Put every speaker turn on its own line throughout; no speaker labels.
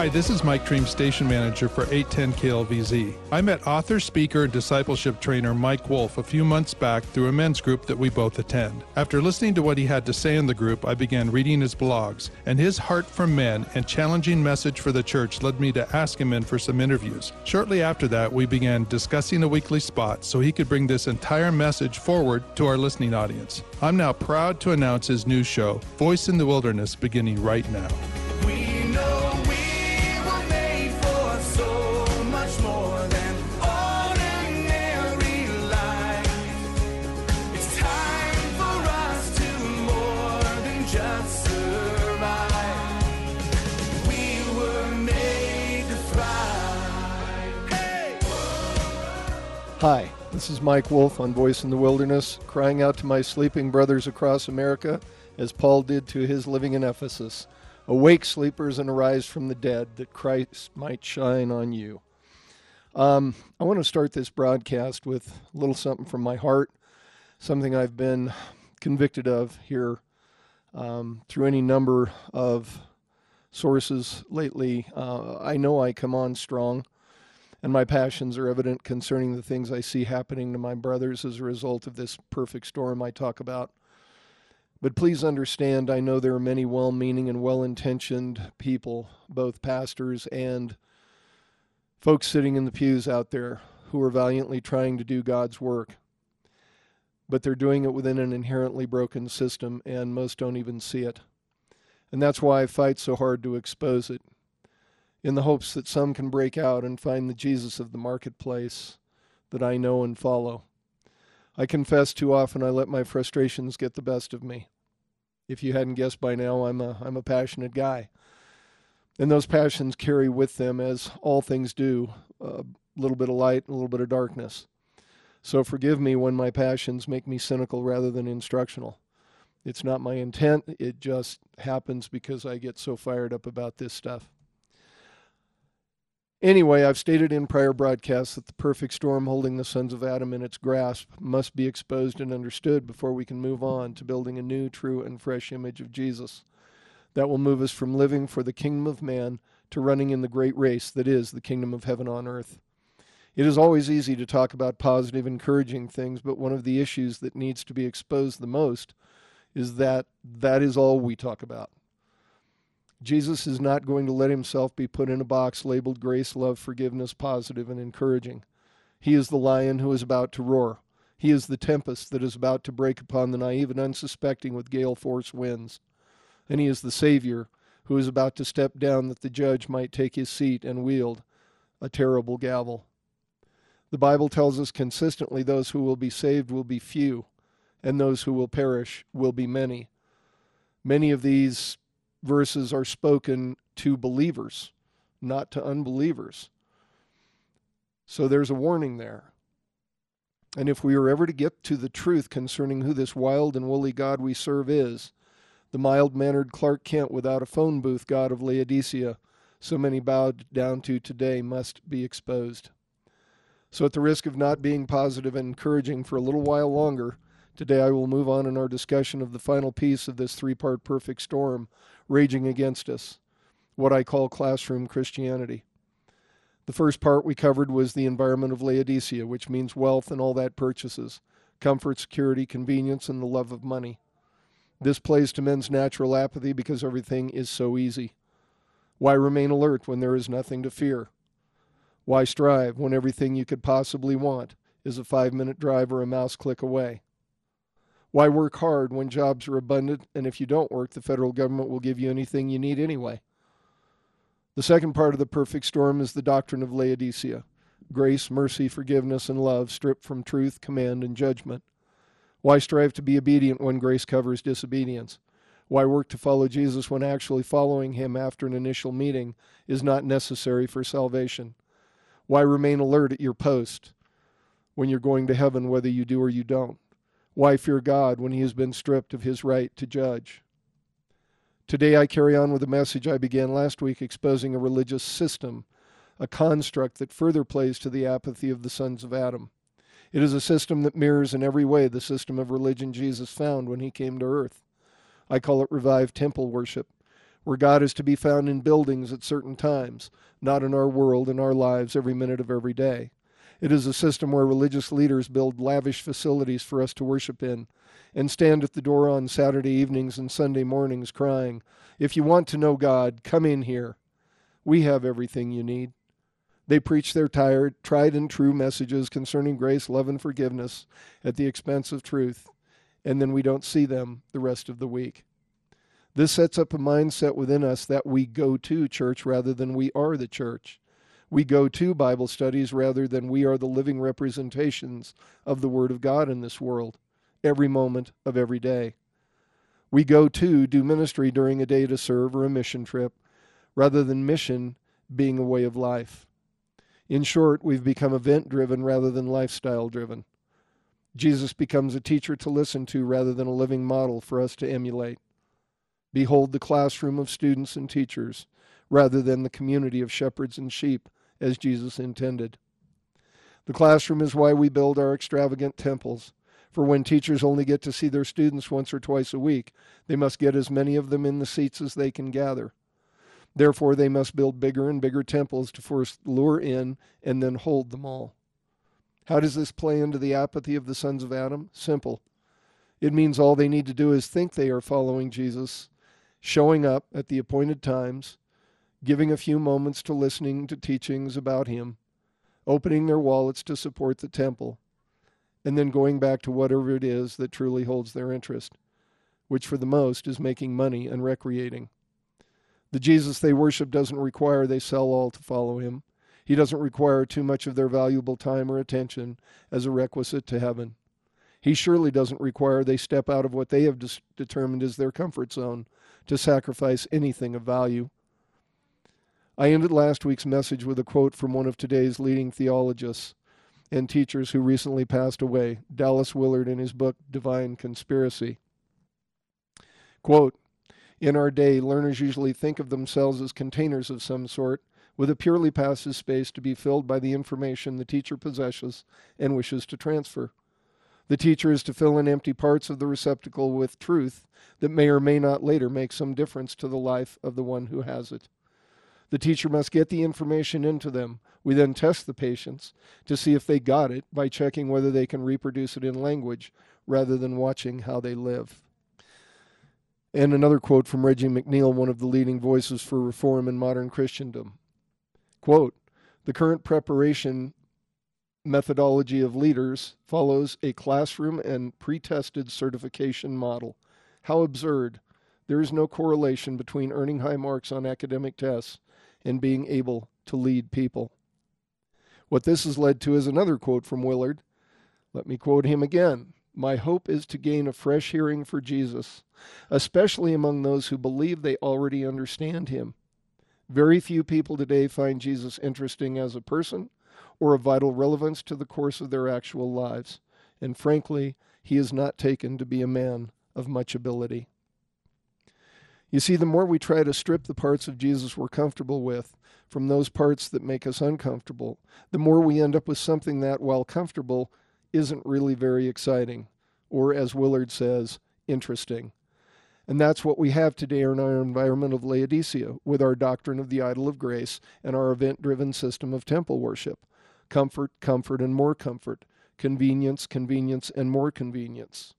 Hi, this is Mike Dream, station manager for 810 KLVZ. I met author, speaker, and discipleship trainer Mike Wolf a few months back through a men's group that we both attend. After listening to what he had to say in the group, I began reading his blogs, and his heart for men and challenging message for the church led me to ask him in for some interviews. Shortly after that, we began discussing a weekly spot so he could bring this entire message forward to our listening audience. I'm now proud to announce his new show, Voice in the Wilderness, beginning right now.
Hi, this is Mike Wolf on Voice in the Wilderness, crying out to my sleeping brothers across America, as Paul did to his living in Ephesus Awake, sleepers, and arise from the dead, that Christ might shine on you. Um, I want to start this broadcast with a little something from my heart, something I've been convicted of here um, through any number of sources lately. Uh, I know I come on strong and my passions are evident concerning the things I see happening to my brothers as a result of this perfect storm I talk about. But please understand, I know there are many well meaning and well intentioned people, both pastors and folks sitting in the pews out there, who are valiantly trying to do God's work. But they're doing it within an inherently broken system, and most don't even see it. And that's why I fight so hard to expose it in the hopes that some can break out and find the Jesus of the marketplace that I know and follow. I confess too often I let my frustrations get the best of me. If you hadn't guessed by now, I'm a I'm a passionate guy. And those passions carry with them, as all things do, a little bit of light and a little bit of darkness. So forgive me when my passions make me cynical rather than instructional. It's not my intent, it just happens because I get so fired up about this stuff. Anyway, I've stated in prior broadcasts that the perfect storm holding the sons of Adam in its grasp must be exposed and understood before we can move on to building a new, true, and fresh image of Jesus that will move us from living for the kingdom of man to running in the great race that is the kingdom of heaven on earth. It is always easy to talk about positive, encouraging things, but one of the issues that needs to be exposed the most is that that is all we talk about. Jesus is not going to let himself be put in a box labeled grace, love, forgiveness, positive, and encouraging. He is the lion who is about to roar. He is the tempest that is about to break upon the naive and unsuspecting with gale force winds. And he is the Savior who is about to step down that the judge might take his seat and wield a terrible gavel. The Bible tells us consistently those who will be saved will be few, and those who will perish will be many. Many of these verses are spoken to believers, not to unbelievers. So there's a warning there. And if we are ever to get to the truth concerning who this wild and woolly God we serve is, the mild mannered Clark Kent without a phone booth God of Laodicea, so many bowed down to today, must be exposed. So, at the risk of not being positive and encouraging for a little while longer, today I will move on in our discussion of the final piece of this three part perfect storm raging against us, what I call classroom Christianity. The first part we covered was the environment of Laodicea, which means wealth and all that purchases, comfort, security, convenience, and the love of money. This plays to men's natural apathy because everything is so easy. Why remain alert when there is nothing to fear? Why strive when everything you could possibly want is a five minute drive or a mouse click away? Why work hard when jobs are abundant and if you don't work, the federal government will give you anything you need anyway? The second part of the perfect storm is the doctrine of Laodicea grace, mercy, forgiveness, and love stripped from truth, command, and judgment. Why strive to be obedient when grace covers disobedience? Why work to follow Jesus when actually following him after an initial meeting is not necessary for salvation? Why remain alert at your post when you're going to heaven, whether you do or you don't? Why fear God when he has been stripped of his right to judge? Today I carry on with a message I began last week exposing a religious system, a construct that further plays to the apathy of the sons of Adam. It is a system that mirrors in every way the system of religion Jesus found when he came to earth. I call it revived temple worship, where God is to be found in buildings at certain times, not in our world and our lives every minute of every day. It is a system where religious leaders build lavish facilities for us to worship in and stand at the door on Saturday evenings and Sunday mornings crying, If you want to know God, come in here. We have everything you need. They preach their tired, tried and true messages concerning grace, love, and forgiveness at the expense of truth, and then we don't see them the rest of the week. This sets up a mindset within us that we go to church rather than we are the church. We go to Bible studies rather than we are the living representations of the Word of God in this world every moment of every day. We go to do ministry during a day to serve or a mission trip, rather than mission being a way of life. In short, we've become event driven rather than lifestyle driven. Jesus becomes a teacher to listen to rather than a living model for us to emulate. Behold the classroom of students and teachers rather than the community of shepherds and sheep as Jesus intended. The classroom is why we build our extravagant temples for when teachers only get to see their students once or twice a week, they must get as many of them in the seats as they can gather. Therefore, they must build bigger and bigger temples to first lure in and then hold them all. How does this play into the apathy of the sons of Adam? Simple. It means all they need to do is think they are following Jesus, showing up at the appointed times, giving a few moments to listening to teachings about Him, opening their wallets to support the temple, and then going back to whatever it is that truly holds their interest, which for the most is making money and recreating. The Jesus they worship doesn't require they sell all to follow him. He doesn't require too much of their valuable time or attention as a requisite to heaven. He surely doesn't require they step out of what they have determined is their comfort zone to sacrifice anything of value. I ended last week's message with a quote from one of today's leading theologians and teachers who recently passed away, Dallas Willard in his book Divine Conspiracy. Quote, in our day, learners usually think of themselves as containers of some sort, with a purely passive space to be filled by the information the teacher possesses and wishes to transfer. The teacher is to fill in empty parts of the receptacle with truth that may or may not later make some difference to the life of the one who has it. The teacher must get the information into them. We then test the patients to see if they got it by checking whether they can reproduce it in language rather than watching how they live. And another quote from Reggie McNeal, one of the leading voices for reform in modern Christendom. Quote, the current preparation methodology of leaders follows a classroom and pre-tested certification model. How absurd. There is no correlation between earning high marks on academic tests and being able to lead people. What this has led to is another quote from Willard. Let me quote him again. My hope is to gain a fresh hearing for Jesus, especially among those who believe they already understand him. Very few people today find Jesus interesting as a person or of vital relevance to the course of their actual lives, and frankly, he is not taken to be a man of much ability. You see, the more we try to strip the parts of Jesus we're comfortable with from those parts that make us uncomfortable, the more we end up with something that, while comfortable, isn't really very exciting, or as Willard says, interesting. And that's what we have today in our environment of Laodicea with our doctrine of the idol of grace and our event driven system of temple worship. Comfort, comfort, and more comfort. Convenience, convenience, and more convenience.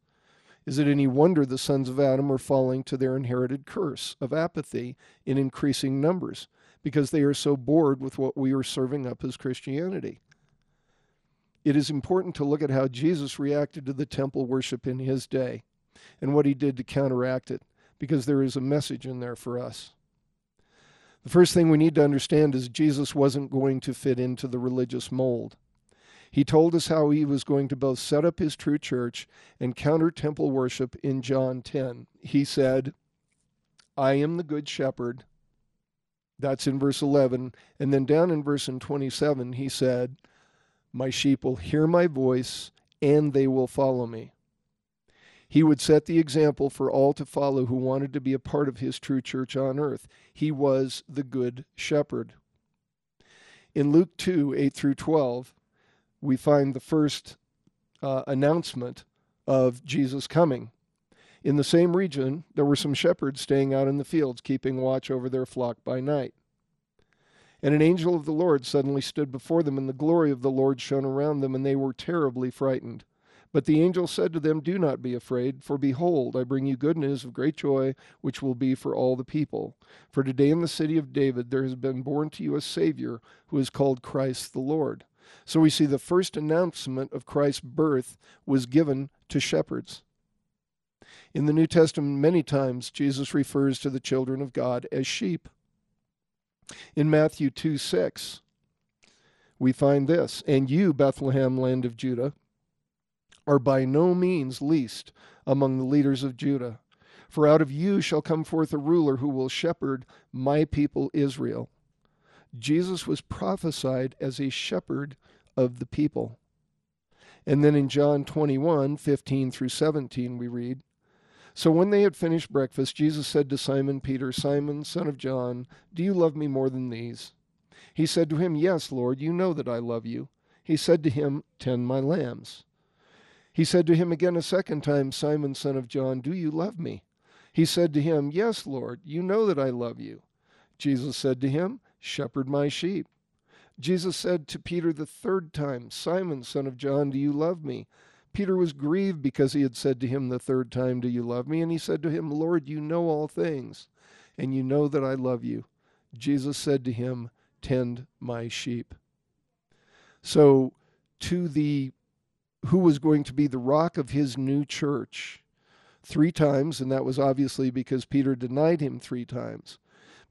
Is it any wonder the sons of Adam are falling to their inherited curse of apathy in increasing numbers because they are so bored with what we are serving up as Christianity? It is important to look at how Jesus reacted to the temple worship in his day and what he did to counteract it because there is a message in there for us. The first thing we need to understand is Jesus wasn't going to fit into the religious mold. He told us how he was going to both set up his true church and counter temple worship in John 10. He said, I am the good shepherd. That's in verse 11. And then down in verse 27, he said, My sheep will hear my voice and they will follow me. He would set the example for all to follow who wanted to be a part of his true church on earth. He was the good shepherd. In Luke 2 8 through 12, we find the first uh, announcement of Jesus coming. In the same region, there were some shepherds staying out in the fields, keeping watch over their flock by night. And an angel of the Lord suddenly stood before them, and the glory of the Lord shone around them, and they were terribly frightened. But the angel said to them, Do not be afraid, for behold, I bring you good news of great joy, which will be for all the people. For today in the city of David there has been born to you a Savior, who is called Christ the Lord. So we see the first announcement of Christ's birth was given to shepherds. In the New Testament, many times Jesus refers to the children of God as sheep. In Matthew 2 6, we find this And you, Bethlehem, land of Judah, are by no means least among the leaders of Judah. For out of you shall come forth a ruler who will shepherd my people Israel. Jesus was prophesied as a shepherd of the people. And then in John 21 15 through 17, we read, So when they had finished breakfast, Jesus said to Simon Peter, Simon, son of John, do you love me more than these? He said to him, Yes, Lord, you know that I love you. He said to him, Tend my lambs. He said to him again a second time, Simon, son of John, do you love me? He said to him, Yes, Lord, you know that I love you. Jesus said to him, Shepherd my sheep. Jesus said to Peter the third time, Simon, son of John, do you love me? Peter was grieved because he had said to him the third time, Do you love me? And he said to him, Lord, you know all things, and you know that I love you. Jesus said to him, Tend my sheep. So, to the who was going to be the rock of his new church three times, and that was obviously because Peter denied him three times.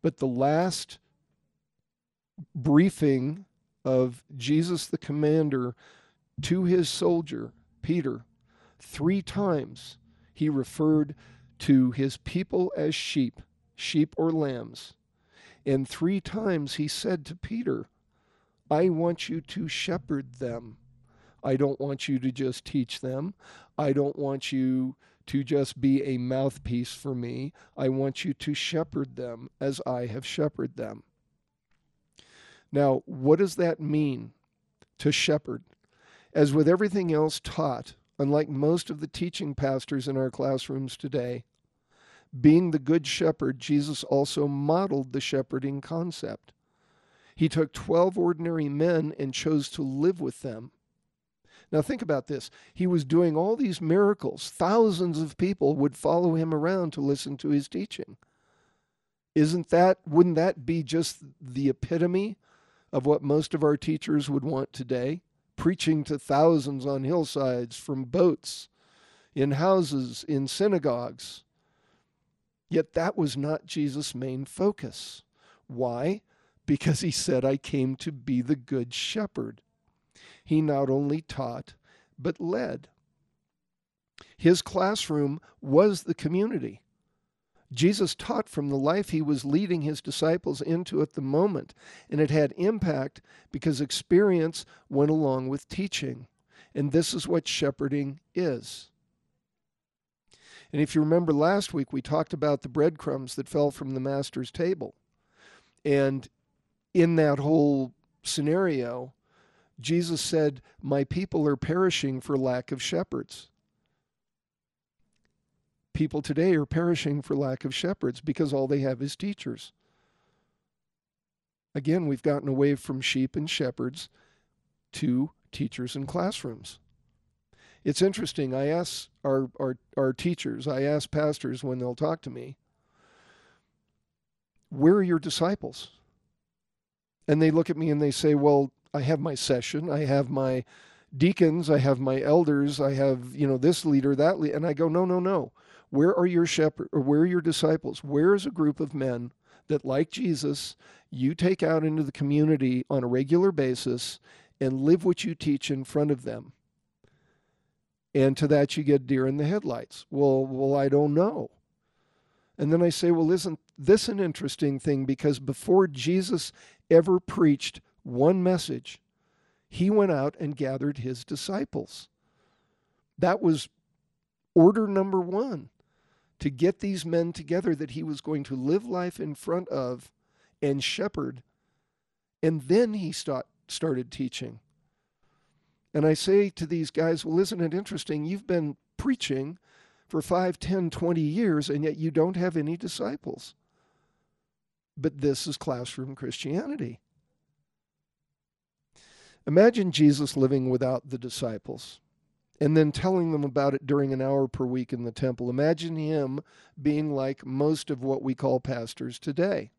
But the last briefing of Jesus the commander to his soldier, Peter, three times he referred to his people as sheep, sheep or lambs. And three times he said to Peter, I want you to shepherd them. I don't want you to just teach them. I don't want you to just be a mouthpiece for me. I want you to shepherd them as I have shepherded them. Now, what does that mean to shepherd? As with everything else taught, unlike most of the teaching pastors in our classrooms today, being the good shepherd, Jesus also modeled the shepherding concept. He took 12 ordinary men and chose to live with them now, think about this. He was doing all these miracles. Thousands of people would follow him around to listen to his teaching. Isn't that, wouldn't that be just the epitome of what most of our teachers would want today? Preaching to thousands on hillsides, from boats, in houses, in synagogues. Yet that was not Jesus' main focus. Why? Because he said, I came to be the good shepherd he not only taught, but led. His classroom was the community. Jesus taught from the life he was leading his disciples into at the moment, and it had impact because experience went along with teaching. And this is what shepherding is. And if you remember last week, we talked about the breadcrumbs that fell from the master's table. And in that whole scenario, Jesus said, My people are perishing for lack of shepherds. People today are perishing for lack of shepherds because all they have is teachers. Again, we've gotten away from sheep and shepherds to teachers and classrooms. It's interesting. I ask our, our, our teachers, I ask pastors when they'll talk to me, where are your disciples? And they look at me and they say, well, I have my session, I have my deacons, I have my elders, I have, you know, this leader, that leader. And I go, no, no, no. Where are your shepherd or where are your disciples? Where is a group of men that, like Jesus, you take out into the community on a regular basis and live what you teach in front of them. And to that, you get deer in the headlights. Well, well, I don't know. And then I say, well, isn't this an interesting thing? Because before Jesus ever preached one message, he went out and gathered his disciples. That was order number one to get these men together that he was going to live life in front of and shepherd. And then he start, started teaching. And I say to these guys, well, isn't it interesting? You've been preaching for 5, 10, 20 years, and yet you don't have any disciples. But this is classroom Christianity. Imagine Jesus living without the disciples and then telling them about it during an hour per week in the temple. Imagine him being like most of what we call pastors today.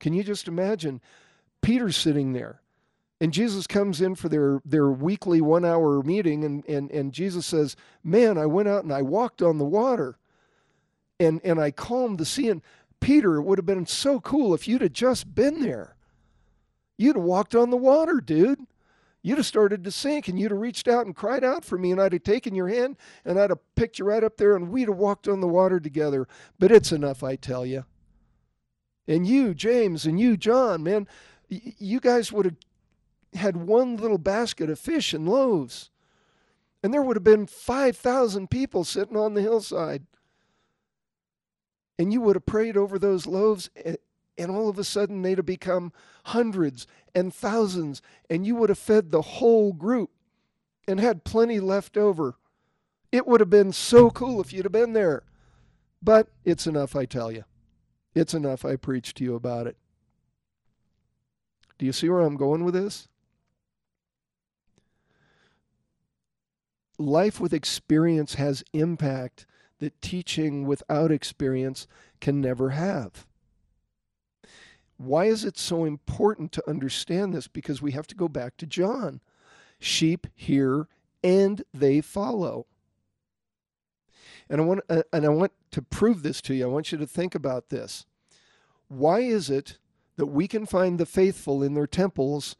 Can you just imagine Peter sitting there? And Jesus comes in for their, their weekly one hour meeting, and, and, and Jesus says, Man, I went out and I walked on the water and, and I calmed the sea. And Peter, it would have been so cool if you'd have just been there. You'd have walked on the water, dude you'd have started to sink and you'd have reached out and cried out for me and I'd have taken your hand and I'd have picked you right up there and we'd have walked on the water together. But it's enough, I tell you. And you, James, and you, John, man, you guys would have had one little basket of fish and loaves. And there would have been 5,000 people sitting on the hillside. And you would have prayed over those loaves and all of a sudden they'd have become hundreds and thousands, and you would have fed the whole group and had plenty left over. It would have been so cool if you'd have been there. But it's enough, I tell you. It's enough I preach to you about it. Do you see where I'm going with this? Life with experience has impact that teaching without experience can never have. Why is it so important to understand this? Because we have to go back to John. Sheep hear and they follow. And I want uh, and I want to prove this to you. I want you to think about this. Why is it that we can find the faithful in their temples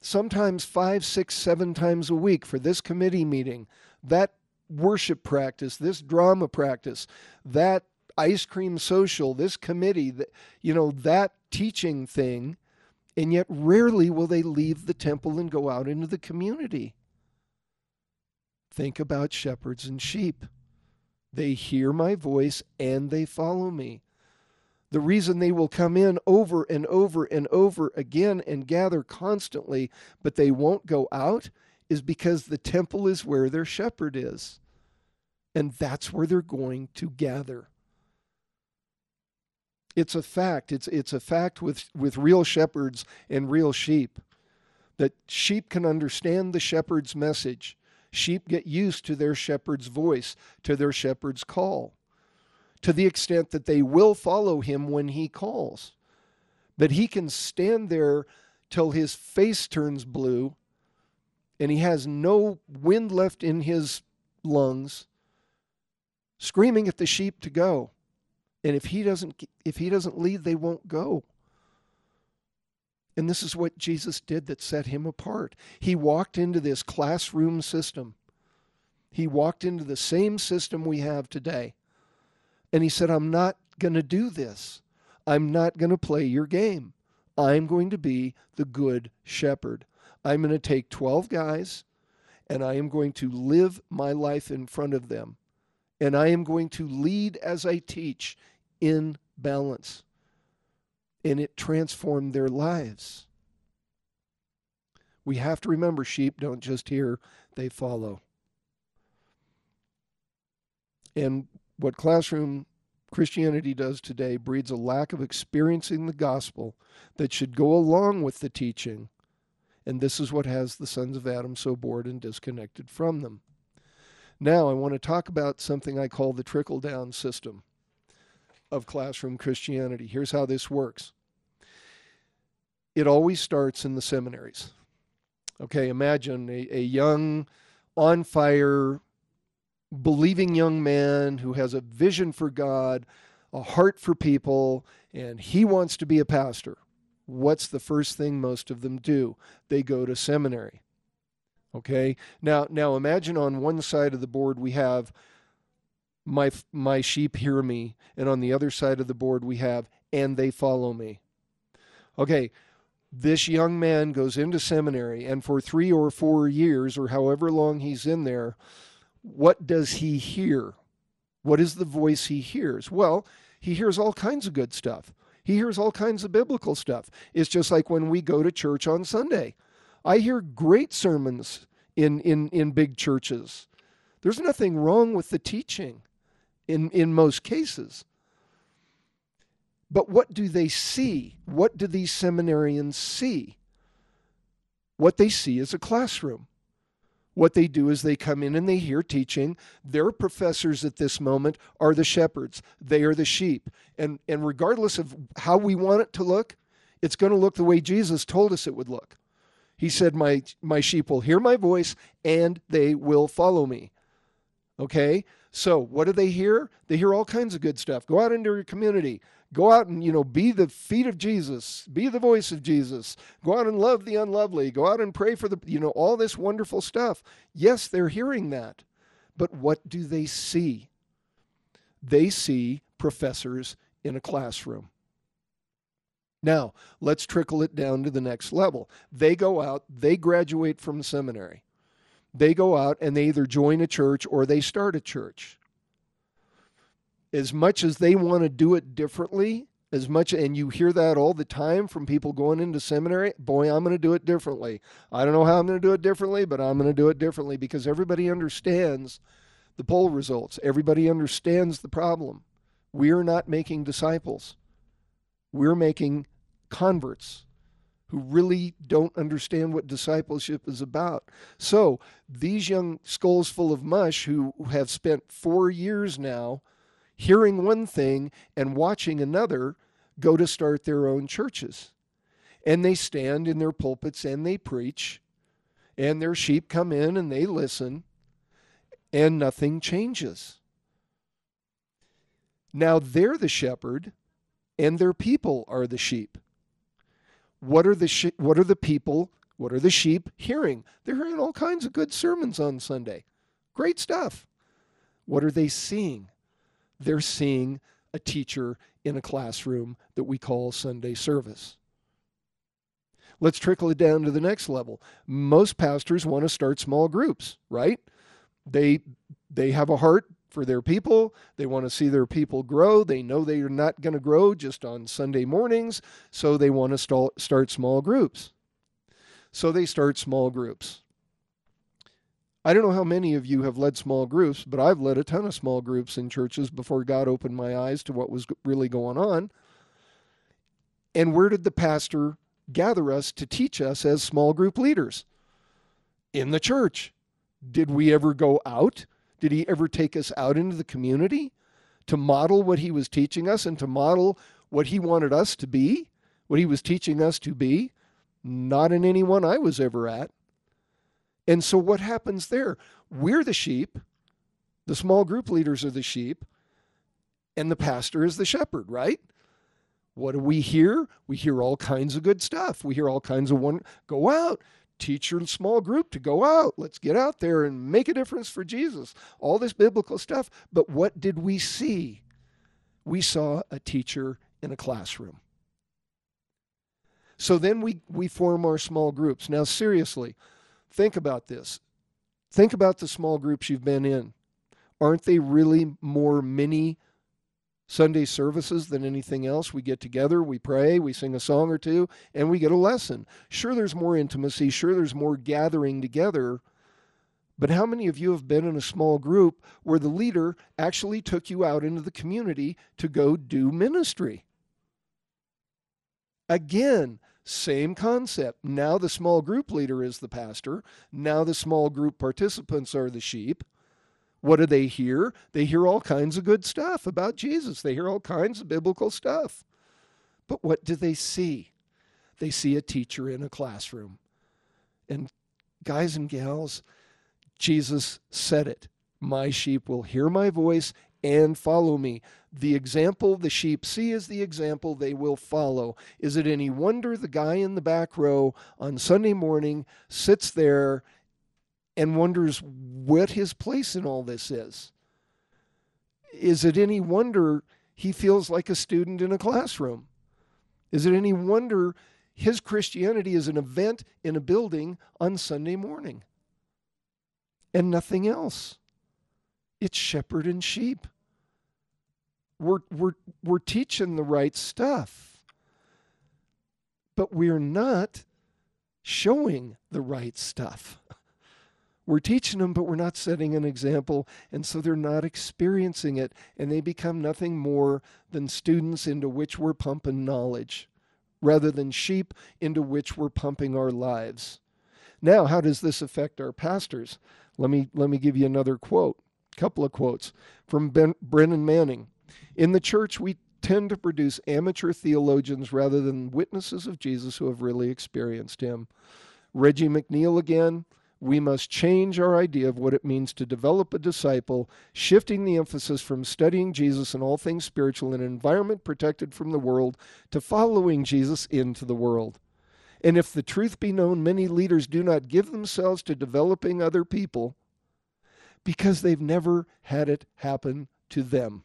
sometimes five, six, seven times a week for this committee meeting, that worship practice, this drama practice, that ice cream social, this committee, that you know, that teaching thing, and yet rarely will they leave the temple and go out into the community. Think about shepherds and sheep. They hear my voice and they follow me. The reason they will come in over and over and over again and gather constantly, but they won't go out, is because the temple is where their shepherd is. And that's where they're going to gather. It's a fact. It's, it's a fact with, with real shepherds and real sheep that sheep can understand the shepherd's message. Sheep get used to their shepherd's voice, to their shepherd's call, to the extent that they will follow him when he calls. But he can stand there till his face turns blue and he has no wind left in his lungs, screaming at the sheep to go. And if he doesn't if he doesn't lead, they won't go. And this is what Jesus did that set him apart. He walked into this classroom system. He walked into the same system we have today. And he said, I'm not going to do this. I'm not going to play your game. I'm going to be the good shepherd. I'm going to take 12 guys and I am going to live my life in front of them. And I am going to lead as I teach in balance. And it transformed their lives. We have to remember sheep don't just hear, they follow. And what classroom Christianity does today breeds a lack of experiencing the gospel that should go along with the teaching. And this is what has the sons of Adam so bored and disconnected from them. Now, I want to talk about something I call the trickle down system of classroom Christianity. Here's how this works it always starts in the seminaries. Okay, imagine a, a young, on fire, believing young man who has a vision for God, a heart for people, and he wants to be a pastor. What's the first thing most of them do? They go to seminary. Okay? Now now imagine on one side of the board we have my my sheep hear me and on the other side of the board we have and they follow me. Okay, this young man goes into seminary and for 3 or 4 years or however long he's in there, what does he hear? What is the voice he hears? Well, he hears all kinds of good stuff. He hears all kinds of biblical stuff. It's just like when we go to church on Sunday. I hear great sermons in, in, in big churches. There's nothing wrong with the teaching in, in most cases. But what do they see? What do these seminarians see? What they see is a classroom. What they do is they come in and they hear teaching. Their professors at this moment are the shepherds, they are the sheep. And, and regardless of how we want it to look, it's going to look the way Jesus told us it would look. He said, my, my sheep will hear my voice and they will follow me. Okay? So, what do they hear? They hear all kinds of good stuff. Go out into your community. Go out and, you know, be the feet of Jesus. Be the voice of Jesus. Go out and love the unlovely. Go out and pray for the, you know, all this wonderful stuff. Yes, they're hearing that. But what do they see? They see professors in a classroom. Now, let's trickle it down to the next level. They go out, they graduate from seminary. They go out and they either join a church or they start a church. As much as they want to do it differently, as much and you hear that all the time from people going into seminary, boy, I'm going to do it differently. I don't know how I'm going to do it differently, but I'm going to do it differently because everybody understands the poll results. Everybody understands the problem. We're not making disciples. We're making converts who really don't understand what discipleship is about. So, these young skulls full of mush who have spent four years now hearing one thing and watching another go to start their own churches. And they stand in their pulpits and they preach, and their sheep come in and they listen, and nothing changes. Now they're the shepherd, and their people are the sheep what are the sh- what are the people what are the sheep hearing? They're hearing all kinds of good sermons on sunday. Great stuff. What are they seeing? They're seeing a teacher in a classroom that we call sunday service. Let's trickle it down to the next level. Most pastors want to start small groups right? They they have a heart for their people. They want to see their people grow. They know they are not going to grow just on Sunday mornings, so they want to start small groups. So they start small groups. I don't know how many of you have led small groups, but I've led a ton of small groups in churches before God opened my eyes to what was really going on. And where did the pastor gather us to teach us as small group leaders? In the church. Did we ever go out? Did he ever take us out into the community to model what he was teaching us and to model what he wanted us to be, what he was teaching us to be? Not in any one I was ever at. And so what happens there? We're the sheep, the small group leaders are the sheep, and the pastor is the shepherd, right? What do we hear? We hear all kinds of good stuff. We hear all kinds of one go out, teach your small group to go out. Let's get out there and make a difference for Jesus. All this biblical stuff. But what did we see? We saw a teacher in a classroom. So then we, we form our small groups. Now, seriously, think about this. Think about the small groups you've been in. Aren't they really more mini Sunday services than anything else. We get together, we pray, we sing a song or two, and we get a lesson. Sure, there's more intimacy, sure, there's more gathering together. But how many of you have been in a small group where the leader actually took you out into the community to go do ministry? Again, same concept. Now the small group leader is the pastor. Now the small group participants are the sheep. What do they hear? They hear all kinds of good stuff about Jesus. They hear all kinds of biblical stuff. But what do they see? They see a teacher in a classroom. And guys and gals, Jesus said it My sheep will hear my voice and follow me. The example the sheep see is the example they will follow. Is it any wonder the guy in the back row on Sunday morning sits there and wonders what his place in all this is? Is it any wonder he feels like a student in a classroom? Is it any wonder his Christianity is an event in a building on Sunday morning and nothing else? It's shepherd and sheep. We're, we're, we're teaching the right stuff, but we're not showing the right stuff. We're teaching them, but we're not setting an example, and so they're not experiencing it, and they become nothing more than students into which we're pumping knowledge, rather than sheep into which we're pumping our lives. Now, how does this affect our pastors? Let me let me give you another quote, a couple of quotes from ben, Brennan Manning. In the church, we tend to produce amateur theologians rather than witnesses of Jesus who have really experienced him. Reggie McNeal again. We must change our idea of what it means to develop a disciple, shifting the emphasis from studying Jesus and all things spiritual in an environment protected from the world to following Jesus into the world. And if the truth be known, many leaders do not give themselves to developing other people because they've never had it happen to them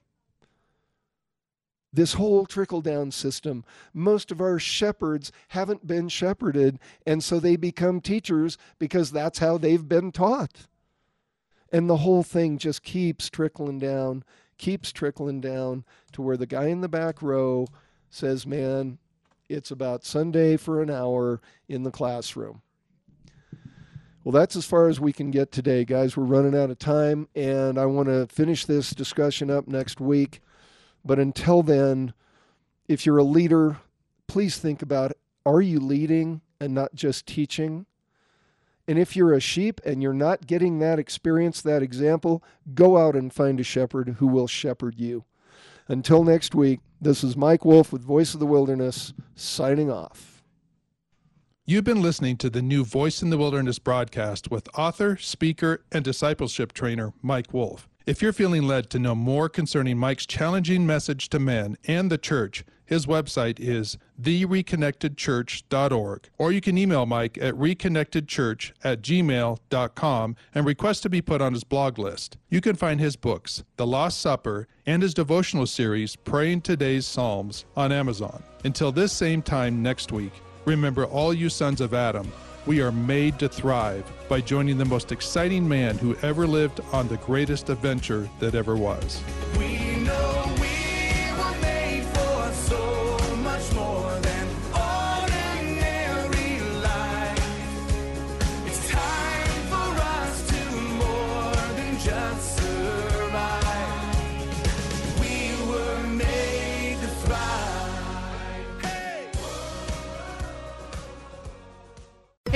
this whole trickle down system. Most of our shepherds haven't been shepherded, and so they become teachers because that's how they've been taught. And the whole thing just keeps trickling down, keeps trickling down to where the guy in the back row says, Man, it's about Sunday for an hour in the classroom. Well, that's as far as we can get today, guys. We're running out of time, and I want to finish this discussion up next week. But until then, if you're a leader, please think about are you leading and not just teaching? And if you're a sheep and you're not getting that experience, that example, go out and find a shepherd who will shepherd you. Until next week, this is Mike Wolf with Voice of the Wilderness signing off.
You've been listening to the new Voice in the Wilderness broadcast with author, speaker, and discipleship trainer Mike Wolf. If you're feeling led to know more concerning Mike's challenging message to men and the church, his website is thereconnectedchurch.org, or you can email Mike at reconnectedchurch at gmail.com and request to be put on his blog list. You can find his books, The Lost Supper, and his devotional series, Praying Today's Psalms, on Amazon. Until this same time next week, remember all you sons of Adam we are made to thrive by joining the most exciting man who ever lived on the greatest adventure that ever was.